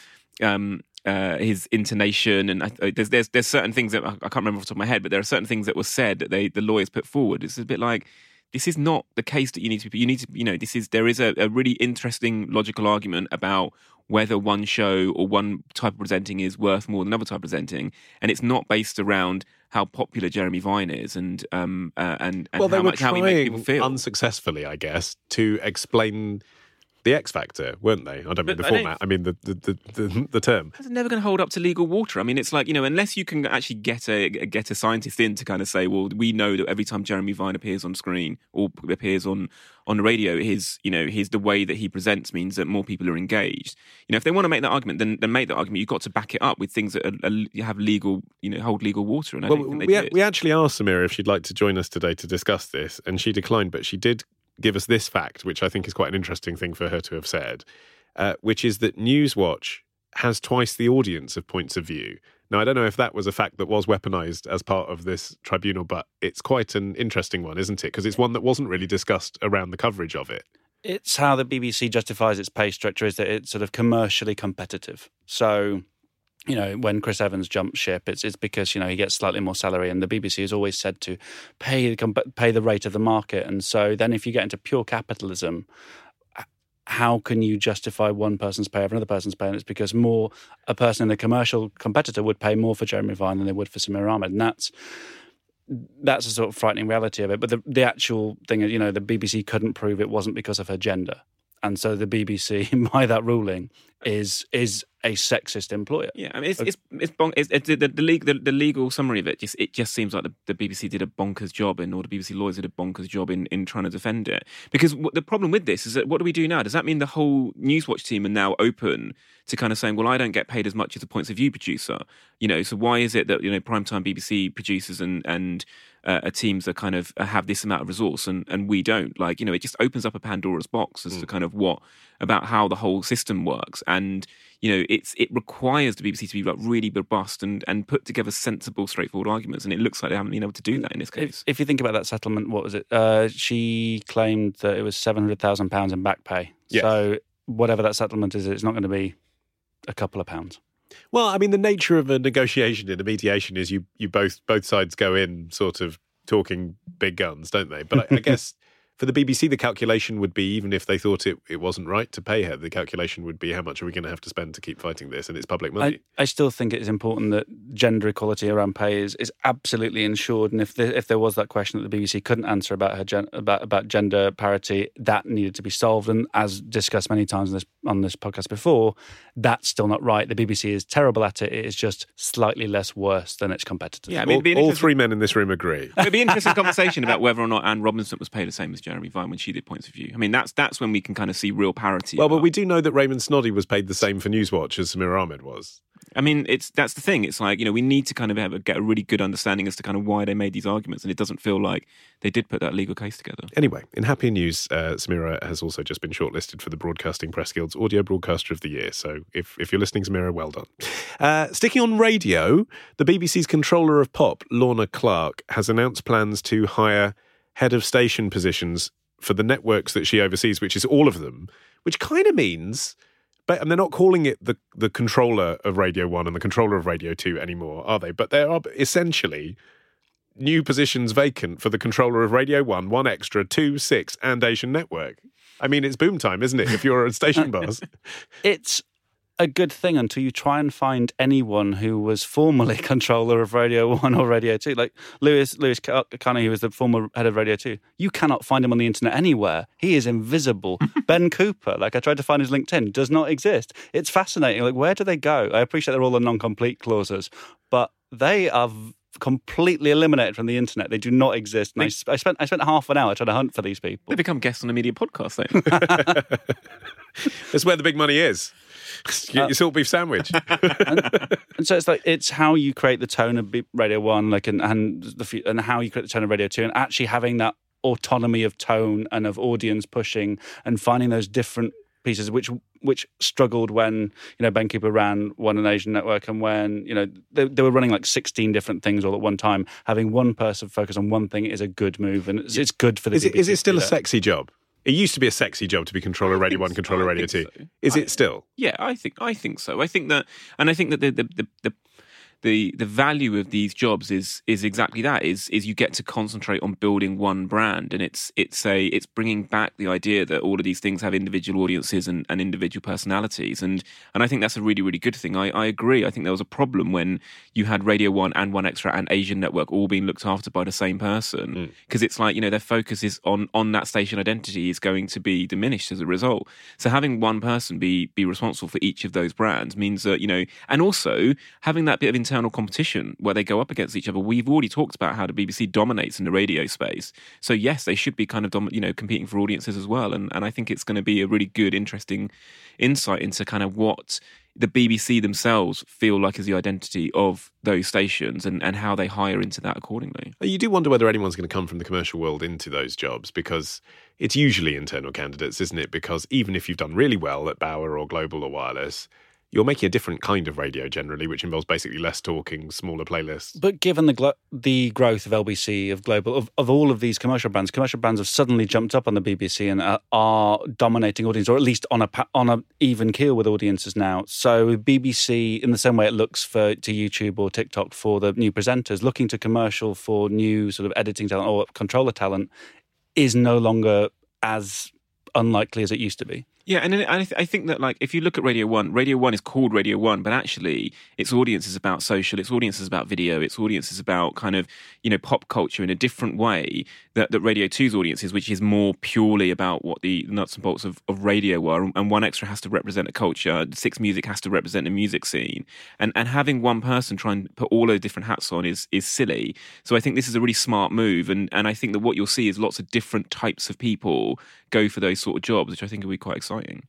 Um, uh, his intonation and I, I- there's there's there's certain things that I, I can't remember off the top of my head, but there are certain things that were said that they the lawyers put forward. It's a bit like this is not the case that you need to be. You need to you know this is there is a, a really interesting logical argument about whether one show or one type of presenting is worth more than another type of presenting, and it's not based around how popular Jeremy Vine is and um uh, and, and well, how they were much how he makes people trying feel. unsuccessfully, I guess, to explain the X Factor, weren't they? I don't mean But the format. I mean the the, the, the, the term. It's never going to hold up to legal water. I mean, it's like you know, unless you can actually get a get a scientist in to kind of say, well, we know that every time Jeremy Vine appears on screen or appears on on the radio, his you know his the way that he presents means that more people are engaged. You know, if they want to make that argument, then then make that argument. You've got to back it up with things that are, are, have legal, you know, hold legal water. And I Well, don't think they we, we actually asked Samira if she'd like to join us today to discuss this, and she declined, but she did give us this fact, which I think is quite an interesting thing for her to have said, uh, which is that Newswatch has twice the audience of points of view. Now, I don't know if that was a fact that was weaponized as part of this tribunal, but it's quite an interesting one, isn't it? Because it's one that wasn't really discussed around the coverage of it. It's how the BBC justifies its pay structure is that it's sort of commercially competitive. So, you know, when Chris Evans jumps ship, it's it's because you know he gets slightly more salary, and the BBC has always said to pay the pay the rate of the market. And so then, if you get into pure capitalism, how can you justify one person's pay over another person's pay? And it's because more a person in a commercial competitor would pay more for Jeremy Vine than they would for Samira Ahmed, and that's that's a sort of frightening reality of it. But the the actual thing is, you know, the BBC couldn't prove it wasn't because of her gender. And so the BBC, by that ruling, is is a sexist employer. Yeah, I mean, it's it's it's, bon- it's, it's the, the, the, legal, the, legal summary of it. Just it just seems like the, the BBC did a bonkers job, and or the BBC lawyers did a bonkers job in, in trying to defend it. Because w- the problem with this is that what do we do now? Does that mean the whole Newswatch team are now open to kind of saying, well, I don't get paid as much as a points of view producer, you know? So why is it that you know primetime BBC producers and and uh, teams that kind of have this amount of resource and, and we don't. Like, you know, it just opens up a Pandora's box as mm. to kind of what about how the whole system works. And, you know, it's it requires the BBC to be like really robust and, and put together sensible, straightforward arguments. And it looks like they haven't been able to do that in this case. If, if you think about that settlement, what was it? Uh, she claimed that it was seven hundred thousand pounds in back pay. Yes. So whatever that settlement is, it's not going to be a couple of pounds. Well, I mean, the nature of a negotiation in a mediation is you you both both sides go in sort of talking big guns, don't they? But I, I guess for the BBC, the calculation would be even if they thought it, it wasn't right to pay her, the calculation would be how much are we going to have to spend to keep fighting this, and it's public money. I, I still think it is important that gender equality around pay is, is absolutely ensured, and if the, if there was that question that the BBC couldn't answer about her gen, about about gender parity, that needed to be solved. And as discussed many times on this on this podcast before, that's still not right. The BBC is terrible at it. It is just slightly less worse than its competitors. Yeah, I mean, all, all three men in this room agree. It'd be an interesting conversation about whether or not Anne Robinson was paid the same as Jeremy Vine when she did Points of View. I mean, that's that's when we can kind of see real parity. Well, about... but we do know that Raymond Snoddy was paid the same for Newswatch as Samira Ahmed was. I mean, it's that's the thing. It's like you know we need to kind of have a, get a really good understanding as to kind of why they made these arguments, and it doesn't feel like they did put that legal case together. Anyway, in happy news, uh, Samira has also just been shortlisted for the Broadcasting Press Guild's Audio Broadcaster of the Year. So if if you're listening, Samira, well done. Uh, sticking on radio, the BBC's controller of pop, Lorna Clarke, has announced plans to hire head of station positions for the networks that she oversees, which is all of them, which kind of means but and they're not calling it the the controller of Radio One and the controller of Radio Two anymore, are they? But there are essentially new positions vacant for the controller of Radio One, 1Xtra, Two, Six, and Asian Network. I mean, it's boom time, isn't it? If you're a station boss, it's a good thing until you try and find anyone who was formerly controller of Radio One or Radio Two, like Lewis Lewis uh, Carnie, who was the former head of Radio Two. You cannot find him on the internet anywhere. He is invisible. ben Cooper, like I tried to find his LinkedIn, does not exist. It's fascinating. Like where do they go? I appreciate they're all the non-complete clauses, but they are completely eliminated from the internet. They do not exist. And I, I, spent I spent half an hour trying to hunt for these people. They become guests on a media podcast. That's where the big money is. Your, your uh, salt beef sandwich. and, and, so it's like it's how you create the tone of Radio One, like and and the and how you create the tone of Radio Two, and actually having that autonomy of tone and of audience pushing and finding those different pieces which which struggled when you know Ben Cooper ran one an Asian network and when you know they, they, were running like 16 different things all at one time having one person focus on one thing is a good move and it's, it's good for the is it, is it still a sexy job it used to be a sexy job to be controller radio one, so. controller radio two. So. Is I, it still? Yeah, I think I think so. I think that, and I think that the the, the, the the the value of these jobs is is exactly that is is you get to concentrate on building one brand. And it's it's a it's bringing back the idea that all of these things have individual audiences and, and individual personalities. And and I think that's a really really good thing. I, I agree. I think there was a problem when you had Radio 1 and 1Xtra and Asian Network all being looked after by the same person. Because mm. it's like you know their focus is on on that station identity is going to be diminished as a result. So having one person be be responsible for each of those brands means that you know and also having that bit of internal competition where they go up against each other. We've already talked about how the BBC dominates in the radio space. So yes, they should be kind of dom- you know competing for audiences as well. And and I think it's going to be a really good, interesting insight into kind of what the BBC themselves feel like is the identity of those stations and, and how they hire into that accordingly. You do wonder whether anyone's going to come from the commercial world into those jobs because it's usually internal candidates, isn't it? Because even if you've done really well at Bauer or Global or Wireless, you're making a different kind of radio generally, which involves basically less talking, smaller playlists. But given the glo- the growth of LBC, of global, of, of all of these commercial brands, commercial brands have suddenly jumped up on the BBC and are, are dominating audience, or at least on a on a even keel with audiences now. So BBC, in the same way it looks for to YouTube or TikTok for the new presenters, looking to commercial for new sort of editing talent or controller talent, is no longer as unlikely as it used to be. Yeah, and I, th- I think that like if you look at Radio One, Radio One is called Radio One, but actually its audience is about social, its audience is about video, its audience is about kind of you know pop culture in a different way that, that Radio 2's audience is, which is more purely about what the nuts and bolts of, of radio are. And 1Xtra has to represent a culture, Six Music has to represent a music scene, and and having one person try and put all those different hats on is is silly. So I think this is a really smart move, and and I think that what you'll see is lots of different types of people go for those sort of jobs, which I think will be quite exciting annoying.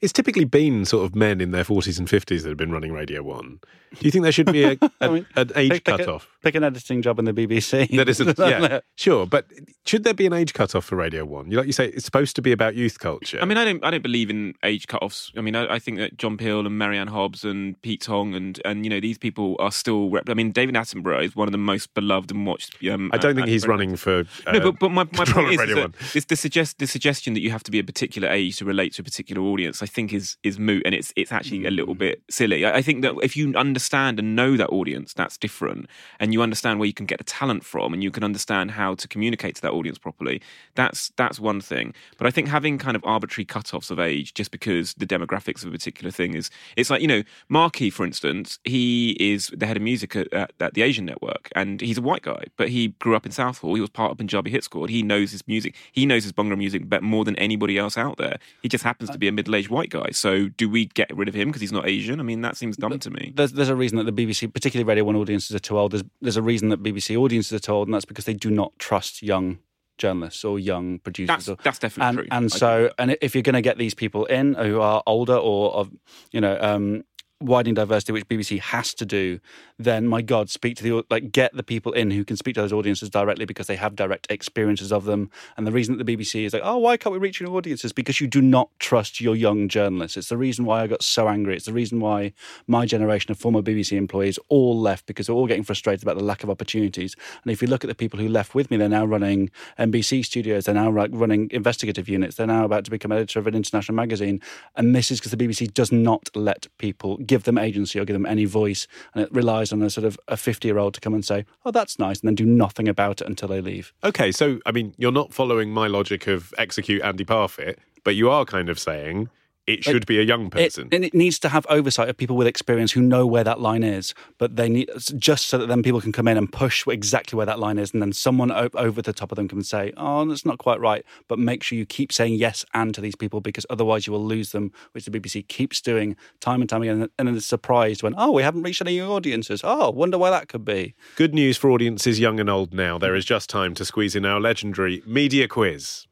It's typically been sort of men in their 40s and 50s that have been running Radio 1. Do you think there should be a, a, I mean, an age pick, pick, cut-off? A, pick an editing job in the BBC. That isn't, yeah, sure. But should there be an age cut-off for Radio 1? You Like you say, it's supposed to be about youth culture. I mean, I don't, I don't believe in age cut-offs. I mean, I, I think that John Peel and Mary Anne Hobbs and Pete Tong and, and you know, these people are still... Rep- I mean, David Attenborough is one of the most beloved and watched... Um, I don't think uh, he's uh, running for... Uh, no, but, but my, my point is, Radio is that this, the, suggest, the suggestion that you have to be a particular age to relate to a particular audience, I think is is moot, and it's it's actually a little mm. bit silly. I, I think that if you understand and know that audience, that's different, and you understand where you can get the talent from, and you can understand how to communicate to that audience properly. That's that's one thing. But I think having kind of arbitrary cut-offs of age just because the demographics of a particular thing is, it's like you know, Markey, for instance, he is the head of music at, at, at the Asian Network, and he's a white guy, but he grew up in Southall. He was part of Punjabi Hit Squad. He knows his music. He knows his Bhangra music bet more than anybody else out there. He just happens to uh, be a middle-aged white guy. So do we get rid of him because he's not Asian? I mean, that seems dumb to me. There's, there's a reason that the BBC, particularly Radio 1 audiences, are too old. There's, there's a reason that BBC audiences are too old, and that's because they do not trust young journalists or young producers. That's or, that's definitely and, true. And I so, and if you're going to get these people in who are older or of, you know, um, widening diversity, which BBC has to do, then my God, speak to the like get the people in who can speak to those audiences directly because they have direct experiences of them. And the reason that the BBC is like, oh, why can't we reach your audiences? Because you do not trust your young journalists. It's the reason why I got so angry. It's the reason why my generation of former BBC employees all left because they're all getting frustrated about the lack of opportunities. And if you look at the people who left with me, they're now running NBC studios. They're now like, running investigative units. They're now about to become editor of an international magazine. And this is because the BBC does not let people give them agency or give them any voice, and it relies on a sort of a fifty-year-old to come and say, "Oh, that's nice," and then do nothing about it until they leave. Okay, so, I mean, you're not following my logic of execute Andy Parfitt, but you are kind of saying it should be a young It, person. and it needs to have oversight of people with experience who know where that line is, but they need just so that then people can come in and push exactly where that line is, and then someone o- over the top of them can say, "Oh, that's not quite right." But make sure you keep saying yes and to these people because otherwise you will lose them, which the BBC keeps doing time and time again, and then it's surprised when, "Oh, we haven't reached any audiences." Oh, wonder why that could be. Good news for audiences young and old now. There is just time to squeeze in our legendary media quiz.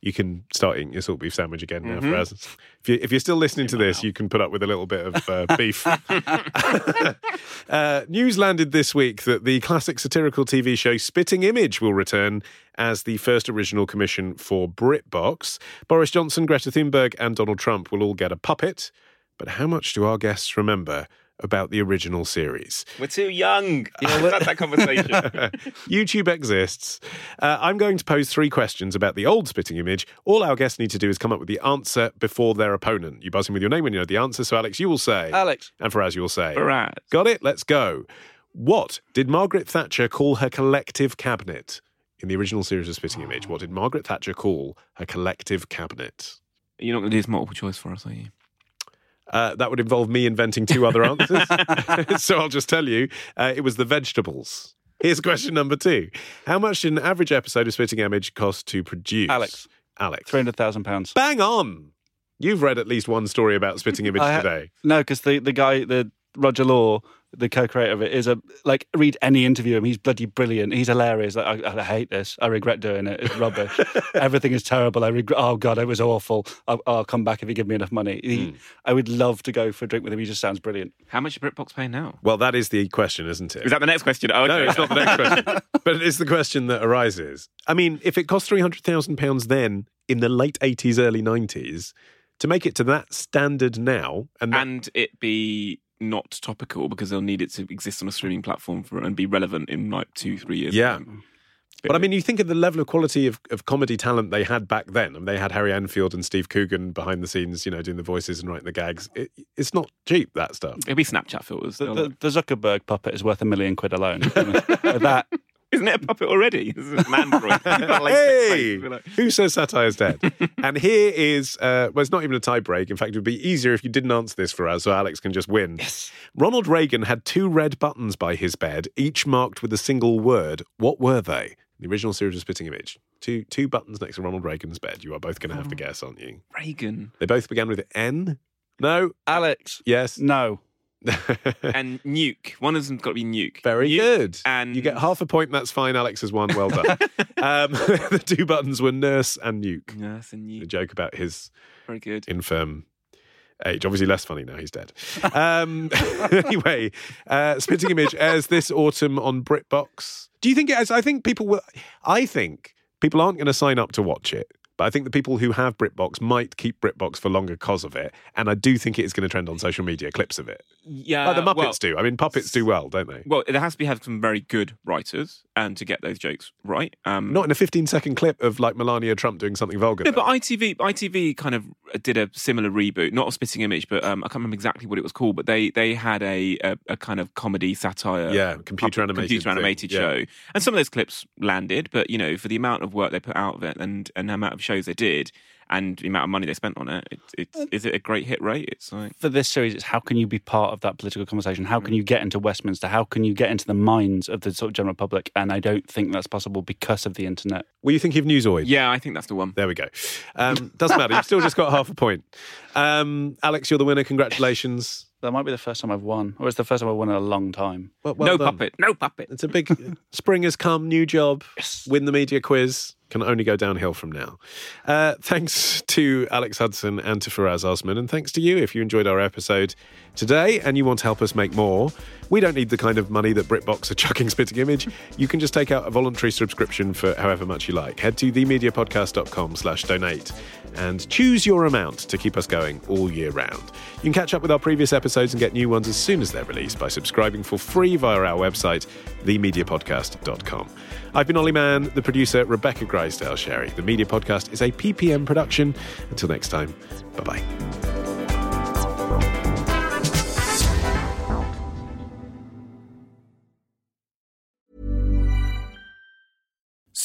You can start eating your salt beef sandwich again now, Mm-hmm. Faraz. If, you, if you're still listening to this, you can put up with a little bit of uh, beef. uh, news landed this week that the classic satirical TV show Spitting Image will return as the first original commission for BritBox. Boris Johnson, Greta Thunberg, and Donald Trump will all get a puppet. But how much do our guests remember about the original series? We're too young. That's that conversation. YouTube exists. Uh, I'm going to pose three questions about the old spitting image. All our guests need to do is come up with the answer before their opponent. You buzz in with your name when you know the answer. So, Alex, you will say. Alex. And Faraz, you will say. Faraz. Got it? Let's go. What did Margaret Thatcher call her collective cabinet? In the original series of Spitting Image, what did Margaret Thatcher call her collective cabinet? You're not going to do this multiple choice for us, are you? Uh, that would involve me inventing two other answers. so I'll just tell you uh, it was the vegetables. Here's question number two How much did an average episode of Spitting Image cost to produce? Alex. Alex. Three hundred thousand pounds. Bang on! You've read at least one story about Spitting Image I today. No, because the, the guy, the Roger Law, the co-creator of it, is a like read any interview of him. He's bloody brilliant. He's hilarious. Like, I, I hate this. I regret doing it. It's rubbish. Everything is terrible. I regret. Oh god, it was awful. I'll, I'll come back if you give me enough money. He, hmm. I would love to go for a drink with him. He just sounds brilliant. How much is BritBox paying now? Well, that is the question, isn't it? Is that the next question? Oh, okay. No, it's not the next question. But it is the question that arises. I mean, if it cost £300,000 then in the late 80s, early 90s, to make it to that standard now, and, that- and it be not topical because they'll need it to exist on a streaming platform for and be relevant in like two, three years. Yeah. time. But I mean, you think of the level of quality of, of comedy talent they had back then. I mean, they had Harry Enfield and Steve Coogan behind the scenes, you know, doing the voices and writing the gags. It, it's not cheap, that stuff. it'll be Snapchat filters. The, the, the Zuckerberg puppet is worth a million quid alone. That, Isn't it a puppet already? This is an android. Like, hey, like- who says satire's dead? and here is, uh, well, it's not even a tie break. In fact, it would be easier if you didn't answer this for us, so Alex can just win. Yes. Ronald Reagan had two red buttons by his bed, each marked with a single word. What were they? The original series of Spitting Image. Two two buttons next to Ronald Reagan's bed. You are both going to have to guess, aren't you? Reagan They both began with N. No. Alex. Yes. No. and Nuke. One of them's got to be Nuke. Very Nuke good. And You get half a point. That's fine. Alex has won. Well done. um, the two buttons were Nurse and Nuke. Yeah, that's a A joke about his Very good. infirm age. Obviously, less funny now he's dead. Um, anyway, uh, Spitting Image airs this autumn on BritBox. Do you think it has? I think people will. I think people aren't going to sign up to watch it. But I think the people who have BritBox might keep BritBox for longer because of it. And I do think it is going to trend on social media, clips of it. Yeah, like the Muppets well, do. I mean, puppets do well, don't they? Well, it has to be have some very good writers and to get those jokes right. Um, Not in a 15 second clip of like Melania Trump doing something vulgar. No, though. but ITV ITV kind of did a similar reboot, not a spitting image, but um, I can't remember exactly what it was called. But they they had a a, a kind of comedy satire, Yeah, computer puppet- animated computer thing, animated yeah. show, and some of those clips landed. But you know, for the amount of work they put out of it and and the amount of shows they did, and the amount of money they spent on it, it, it's is it a great hit rate? It's like For this series, it's how can you be part of that political conversation? How can you get into Westminster? How can you get into the minds of the sort of general public? And I don't think that's possible because of the internet. Were you thinking of Newzoid? yeah, I think that's the one. There we go. Um, doesn't matter. You've still just got half a point. Um, Alex, you're the winner. Congratulations. That might be the first time I've won, or it's the first time I've won in a long time. Well, well no done. puppet, no puppet. It's a big spring has come, new job. Win the media quiz. Can only go downhill from now. Uh, thanks to Alex Hudson and to Faraz Osman, and thanks to you if you enjoyed our episode today and you want to help us make more. We don't need the kind of money that BritBox are chucking spitting image. You can just take out a voluntary subscription for however much you like. Head to themediapodcast.com slash donate and choose your amount to keep us going all year round. You can catch up with our previous episodes and get new ones as soon as they're released by subscribing for free via our website, themediapodcast.com. I've been Olly Mann, the producer Rebecca Grisedale Sherry. The Media Podcast is a PPM production. Until next time, bye bye.